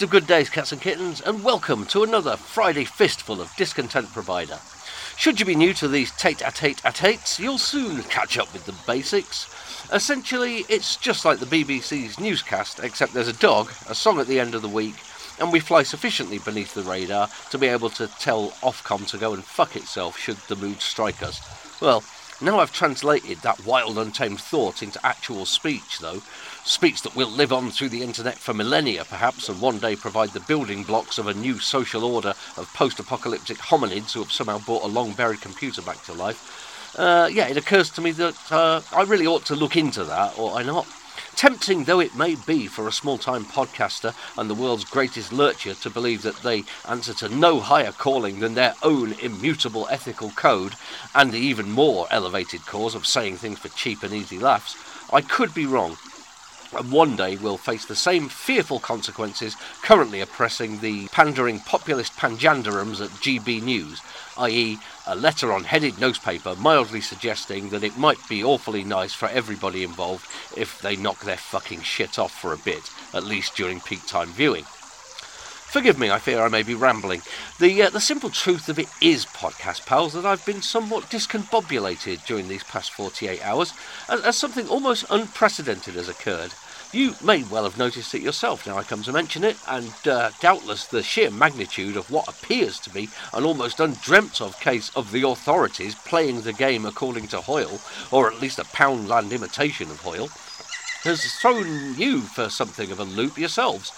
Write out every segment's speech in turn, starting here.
Greatest of good days, cats and kittens, and welcome to another Friday fistful of discontent provider. Should you be new to these tate a tate a tates, you'll soon catch up with the basics. Essentially, it's just like the BBC's newscast, except there's a dog, a song at the end of the week, and we fly sufficiently beneath the radar to be able to tell Ofcom to go and fuck itself should the mood strike us. Well, now I've translated that wild, untamed thought into actual speech, though, speech that will live on through the internet for millennia, perhaps, and one day provide the building blocks of a new social order of post apocalyptic hominids who have somehow brought a long buried computer back to life. Uh, yeah, it occurs to me that uh, I really ought to look into that, or I not. Tempting though it may be for a small time podcaster and the world's greatest lurcher to believe that they answer to no higher calling than their own immutable ethical code and the even more elevated cause of saying things for cheap and easy laughs, I could be wrong and one day will face the same fearful consequences currently oppressing the pandering populist panjanderums at GB News, i.e., a letter on headed newspaper mildly suggesting that it might be awfully nice for everybody involved if they knock their fucking shit off for a bit, at least during peak time viewing. Forgive me, I fear I may be rambling. The, uh, the simple truth of it is, podcast pals, that I've been somewhat discombobulated during these past 48 hours, as, as something almost unprecedented has occurred. You may well have noticed it yourself now I come to mention it, and uh, doubtless the sheer magnitude of what appears to be an almost undreamt of case of the authorities playing the game according to Hoyle, or at least a Poundland imitation of Hoyle, has thrown you for something of a loop yourselves.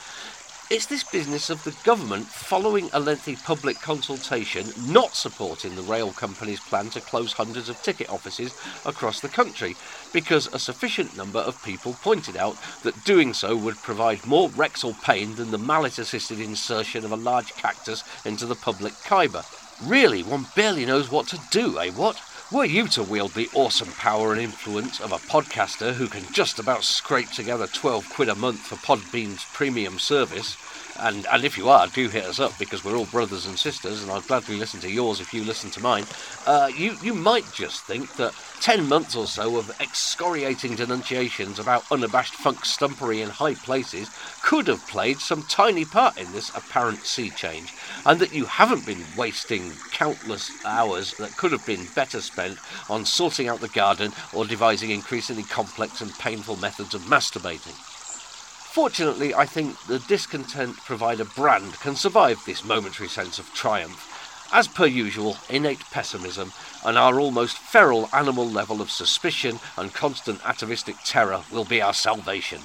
It's this business of the government following a lengthy public consultation not supporting the rail company's plan to close hundreds of ticket offices across the country because a sufficient number of people pointed out that doing so would provide more rectal pain than the mallet assisted insertion of a large cactus into the public Khyber. Really, one barely knows what to do, eh? What? Were you to wield the awesome power and influence of a podcaster who can just about scrape together 12 quid a month for Podbean's premium service, and, and if you are, do hit us up because we're all brothers and sisters, and I'd gladly listen to yours if you listen to mine. Uh, you, you might just think that 10 months or so of excoriating denunciations about unabashed funk stumpery in high places could have played some tiny part in this apparent sea change, and that you haven't been wasting countless hours that could have been better spent on sorting out the garden or devising increasingly complex and painful methods of masturbating. Fortunately, I think the discontent provider brand can survive this momentary sense of triumph. As per usual, innate pessimism and our almost feral animal level of suspicion and constant atavistic terror will be our salvation.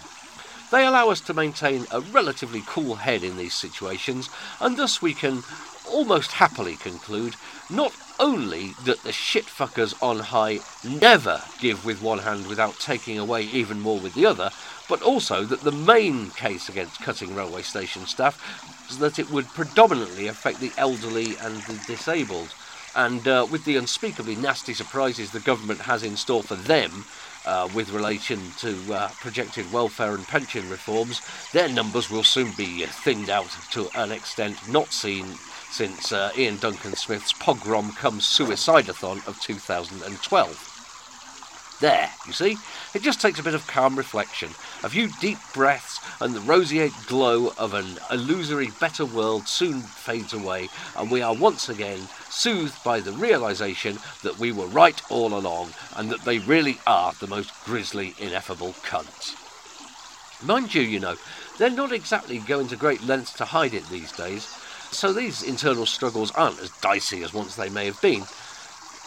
They allow us to maintain a relatively cool head in these situations, and thus we can almost happily conclude not only that the shitfuckers on high never give with one hand without taking away even more with the other, but also that the main case against cutting railway station staff is that it would predominantly affect the elderly and the disabled. And uh, with the unspeakably nasty surprises the government has in store for them, uh, with relation to uh, projected welfare and pension reforms, their numbers will soon be thinned out to an extent not seen since uh, Iain Duncan Smith's pogrom cum suicidathon of 2012. There, you see? It just takes a bit of calm reflection, a few deep breaths, and the roseate glow of an illusory better world soon fades away, and we are once again soothed by the realization that we were right all along, and that they really are the most grisly, ineffable cunts. Mind you, you know, they're not exactly going to great lengths to hide it these days, so these internal struggles aren't as dicey as once they may have been.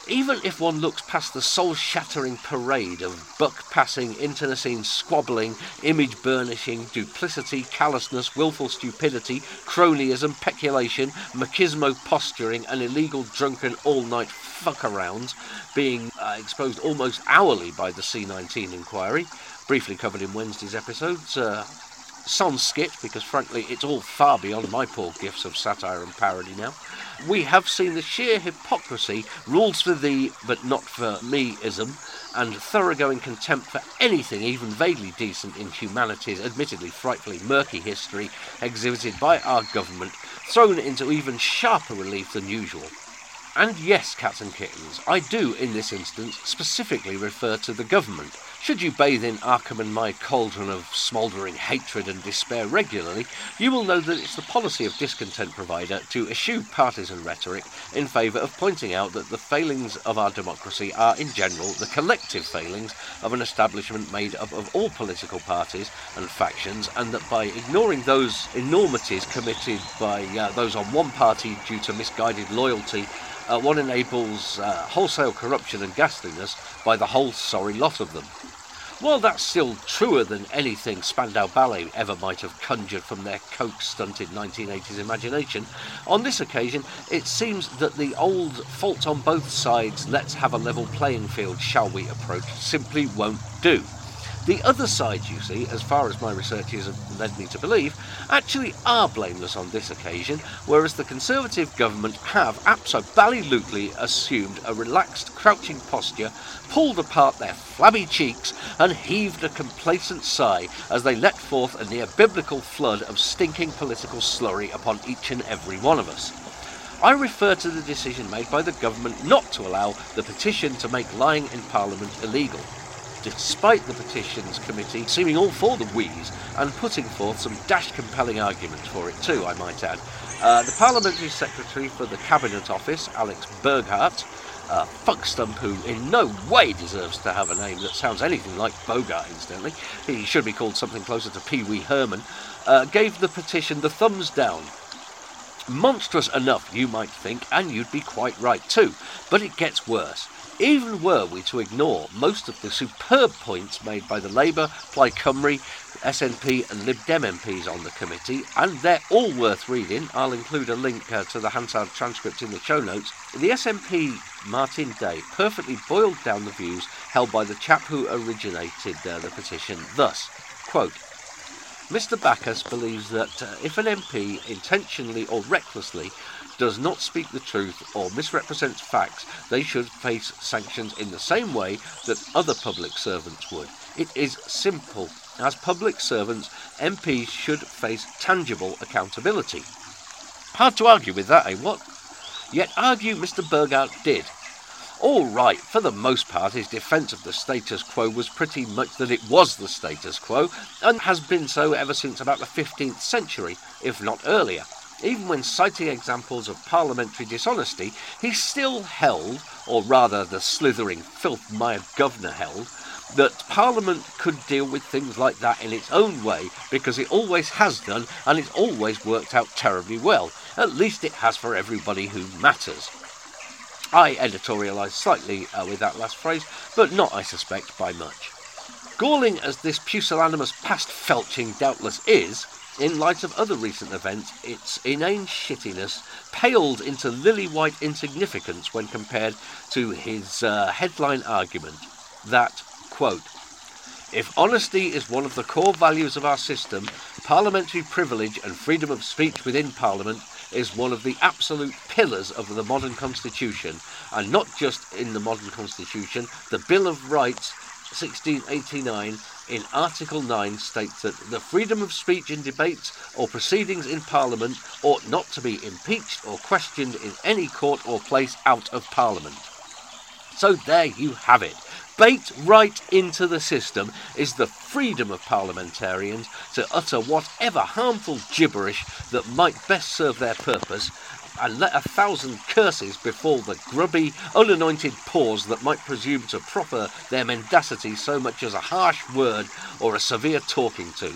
Even if one looks past the soul shattering parade of buck passing, internecine squabbling, image burnishing, duplicity, callousness, wilful stupidity, cronyism, peculation, machismo posturing, and illegal drunken all night fuck arounds being uh, exposed almost hourly by the C19 inquiry, briefly covered in Wednesday's episodes. Uh, sans skit, because frankly it's all far beyond my poor gifts of satire and parody now. We have seen the sheer hypocrisy, rules for thee but not for me ism, and thoroughgoing contempt for anything even vaguely decent in humanity's admittedly frightfully murky history exhibited by our government, thrown into even sharper relief than usual. And yes, cats and kittens, I do in this instance specifically refer to the government. Should you bathe in Arkham and my cauldron of smouldering hatred and despair regularly, you will know that it's the policy of Discontent Provider to eschew partisan rhetoric in favour of pointing out that the failings of our democracy are, in general, the collective failings of an establishment made up of all political parties and factions, and that by ignoring those enormities committed by uh, those on one party due to misguided loyalty uh, one enables uh, wholesale corruption and ghastliness by the whole sorry lot of them. While that's still truer than anything Spandau Ballet ever might have conjured from their coke stunted 1980s imagination, on this occasion it seems that the old fault on both sides, let's have a level playing field, shall we approach, simply won't do. The other side, you see, as far as my researches have led me to believe, actually are blameless on this occasion, whereas the Conservative government have absolutely assumed a relaxed, crouching posture, pulled apart their flabby cheeks, and heaved a complacent sigh as they let forth a near biblical flood of stinking political slurry upon each and every one of us. I refer to the decision made by the government not to allow the petition to make lying in Parliament illegal despite the petitions committee seeming all for the wheeze and putting forth some dash compelling arguments for it too, I might add. Uh, the Parliamentary Secretary for the Cabinet Office, Alex Burghart, a fuckstump who in no way deserves to have a name that sounds anything like Bogart, incidentally, he should be called something closer to Pee Wee Herman, uh, gave the petition the thumbs down. Monstrous enough, you might think, and you'd be quite right too, but it gets worse. Even were we to ignore most of the superb points made by the Labour, Plaid Cymru, SNP and Lib Dem MPs on the committee, and they're all worth reading. I'll include a link uh, to the Hansard transcript in the show notes. The SNP Martin Day perfectly boiled down the views held by the chap who originated uh, the petition thus, quote, Mr Backus believes that uh, if an MP intentionally or recklessly does not speak the truth or misrepresents facts, they should face sanctions in the same way that other public servants would. It is simple. As public servants, MPs should face tangible accountability. Hard to argue with that, eh? What? Yet argue Mr. Burghart did. All right, for the most part, his defence of the status quo was pretty much that it was the status quo, and has been so ever since about the 15th century, if not earlier. Even when citing examples of parliamentary dishonesty, he still held, or rather the slithering, filth mired governor held, that Parliament could deal with things like that in its own way because it always has done and it's always worked out terribly well. At least it has for everybody who matters. I editorialised slightly uh, with that last phrase, but not, I suspect, by much. Galling as this pusillanimous past felching doubtless is, in light of other recent events, its inane shittiness paled into lily white insignificance when compared to his uh, headline argument that, quote, if honesty is one of the core values of our system, parliamentary privilege and freedom of speech within Parliament is one of the absolute pillars of the modern Constitution, and not just in the modern Constitution, the Bill of Rights 1689 in Article 9 states that the freedom of speech in debates or proceedings in Parliament ought not to be impeached or questioned in any court or place out of Parliament. So there you have it. Baked right into the system is the freedom of parliamentarians to utter whatever harmful gibberish that might best serve their purpose and let a thousand curses befall the grubby, unanointed paws that might presume to proffer their mendacity so much as a harsh word or a severe talking to.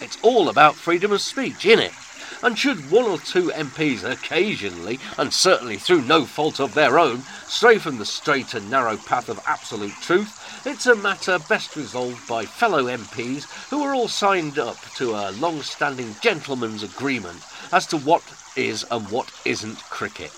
It's all about freedom of speech, innit? And should one or two MPs occasionally, and certainly through no fault of their own, stray from the straight and narrow path of absolute truth, it's a matter best resolved by fellow MPs who are all signed up to a long standing gentleman's agreement as to what is and what isn't cricket.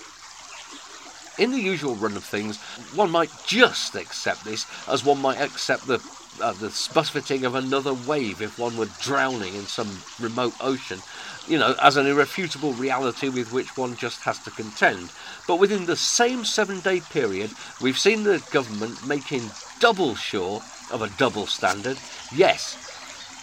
In the usual run of things, one might just accept this as one might accept the uh, the buffeting of another wave if one were drowning in some remote ocean, you know, as an irrefutable reality with which one just has to contend. But within the same seven day period, we've seen the government making double sure of a double standard. Yes,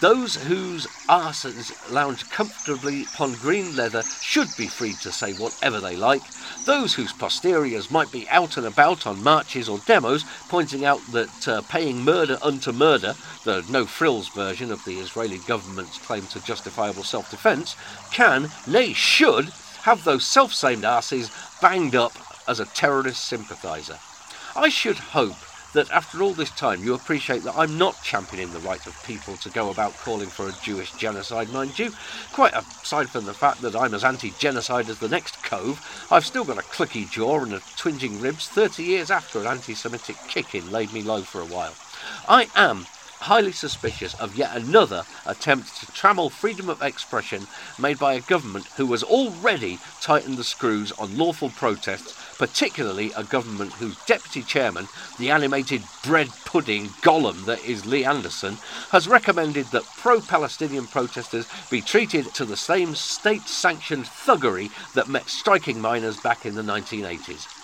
Those whose arses lounge comfortably upon green leather should be free to say whatever they like. Those whose posteriors might be out and about on marches or demos, pointing out that uh, paying murder unto murder, the no frills version of the Israeli government's claim to justifiable self defence, can, nay, should, have those self same arses banged up as a terrorist sympathiser. I should hope that after all this time you appreciate that I'm not championing the right of people to go about calling for a Jewish genocide, mind you. Quite aside from the fact that I'm as anti genocide as the next cove, I've still got a clicky jaw and a twinging ribs 30 years after an anti Semitic kick in laid me low for a while. I am highly suspicious of yet another attempt to trammel freedom of expression made by a government who has already tightened the screws on lawful protests, particularly a government whose deputy chairman, the animated bread pudding golem that is Lee Anderson, has recommended that pro Palestinian protesters be treated to the same state sanctioned thuggery that met striking miners back in the 1980s.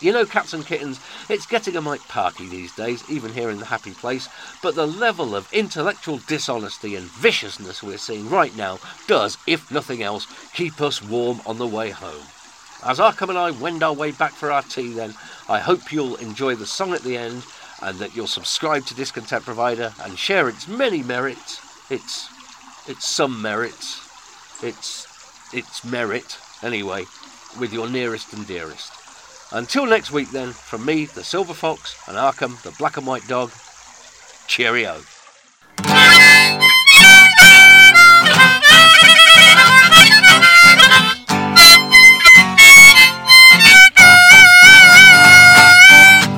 You know, cats and kittens, it's getting a mite parky these days, even here in the happy place, but the level of intellectual dishonesty and viciousness we're seeing right now does, if nothing else, keep us warm on the way home. As Arkham and I wend our way back for our tea, then, I hope you'll enjoy the song at the end and that you'll subscribe to Discontent Provider and share its many merits, its, its some merits, its, its merit, anyway, with your nearest and dearest. Until next week, then, from me, the Silver Fox, and Arkham, the Black and White Dog, cheerio.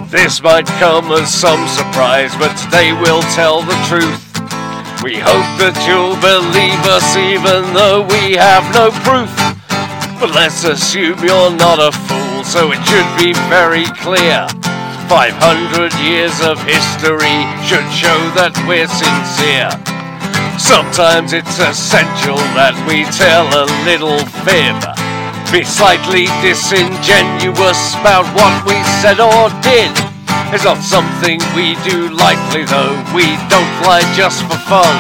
This might come as some surprise, but today we'll tell the truth. We hope that you'll believe us even though we have no proof. But let's assume you're not a fool so it should be very clear. 500 years of history should show that we're sincere. Sometimes it's essential that we tell a little fib. Be slightly disingenuous about what we said or did. It's not something we do lightly though, we don't lie just for fun.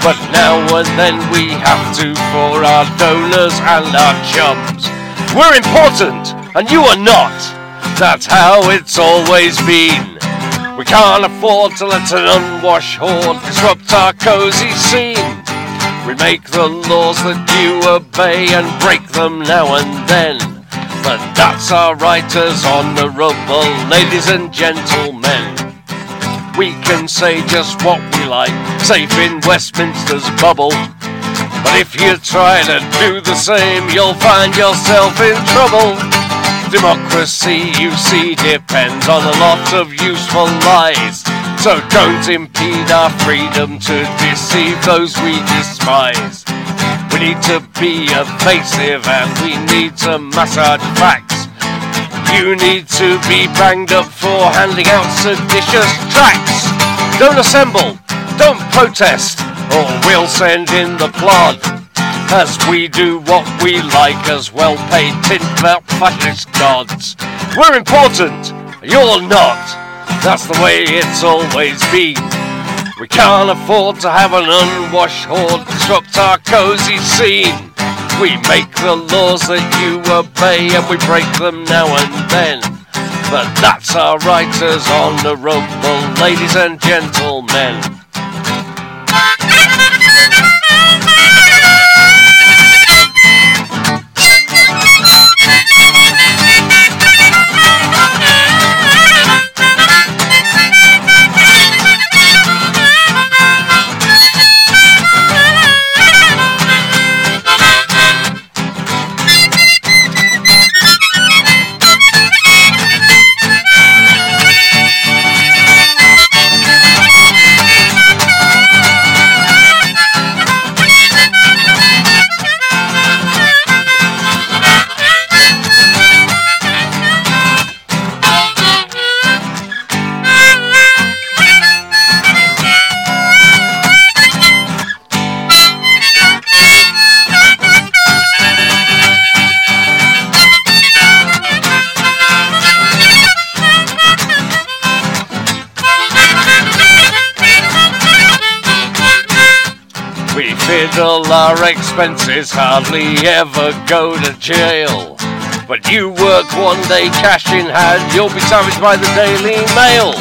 But now and then we have to for our donors and our chums. We're important! And you are not. That's how it's always been. We can't afford to let an unwashed horde disrupt our cozy scene. We make the laws that you obey and break them now and then. But that's our right as honourable ladies and gentlemen. We can say just what we like, safe in Westminster's bubble. But if you try to do the same, you'll find yourself in trouble. Democracy, you see, depends on a lot of useful lies. So don't impede our freedom to deceive those we despise. We need to be evasive and we need to massage facts. You need to be banged up for handing out seditious tracts. Don't assemble, don't protest, or we'll send in the plod as we do what we like as well paid tin about fascist gods. We're important, you're not. That's the way it's always been. We can't afford to have an unwashed horde disrupt our cozy scene. We make the laws that you obey and we break them now and then. But that's our right as honourable ladies and gentlemen. Our expenses, hardly ever go to jail. But you work one day cash in hand, you'll be savaged by the Daily Mail.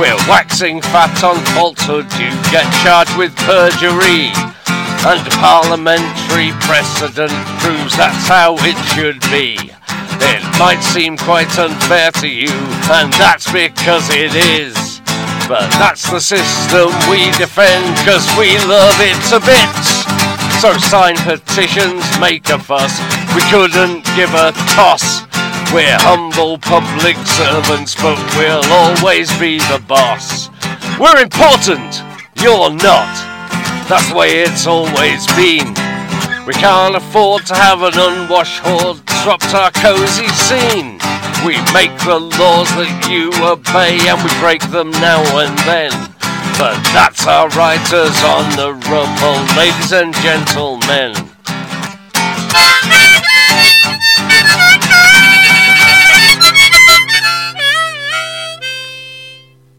We're waxing fat on falsehood, you get charged with perjury. And parliamentary precedent proves that's how it should be. It might seem quite unfair to you, and that's because it is. But that's the system we defend, cause we love it to bits. So sign petitions, make a fuss. We couldn't give a toss. We're humble public servants, but we'll always be the boss. We're important, you're not. That's the way it's always been. We can't afford to have an unwashed horde disrupt our cozy scene. We make the laws that you obey and we break them now and then. That's our writers on the honourable ladies and gentlemen.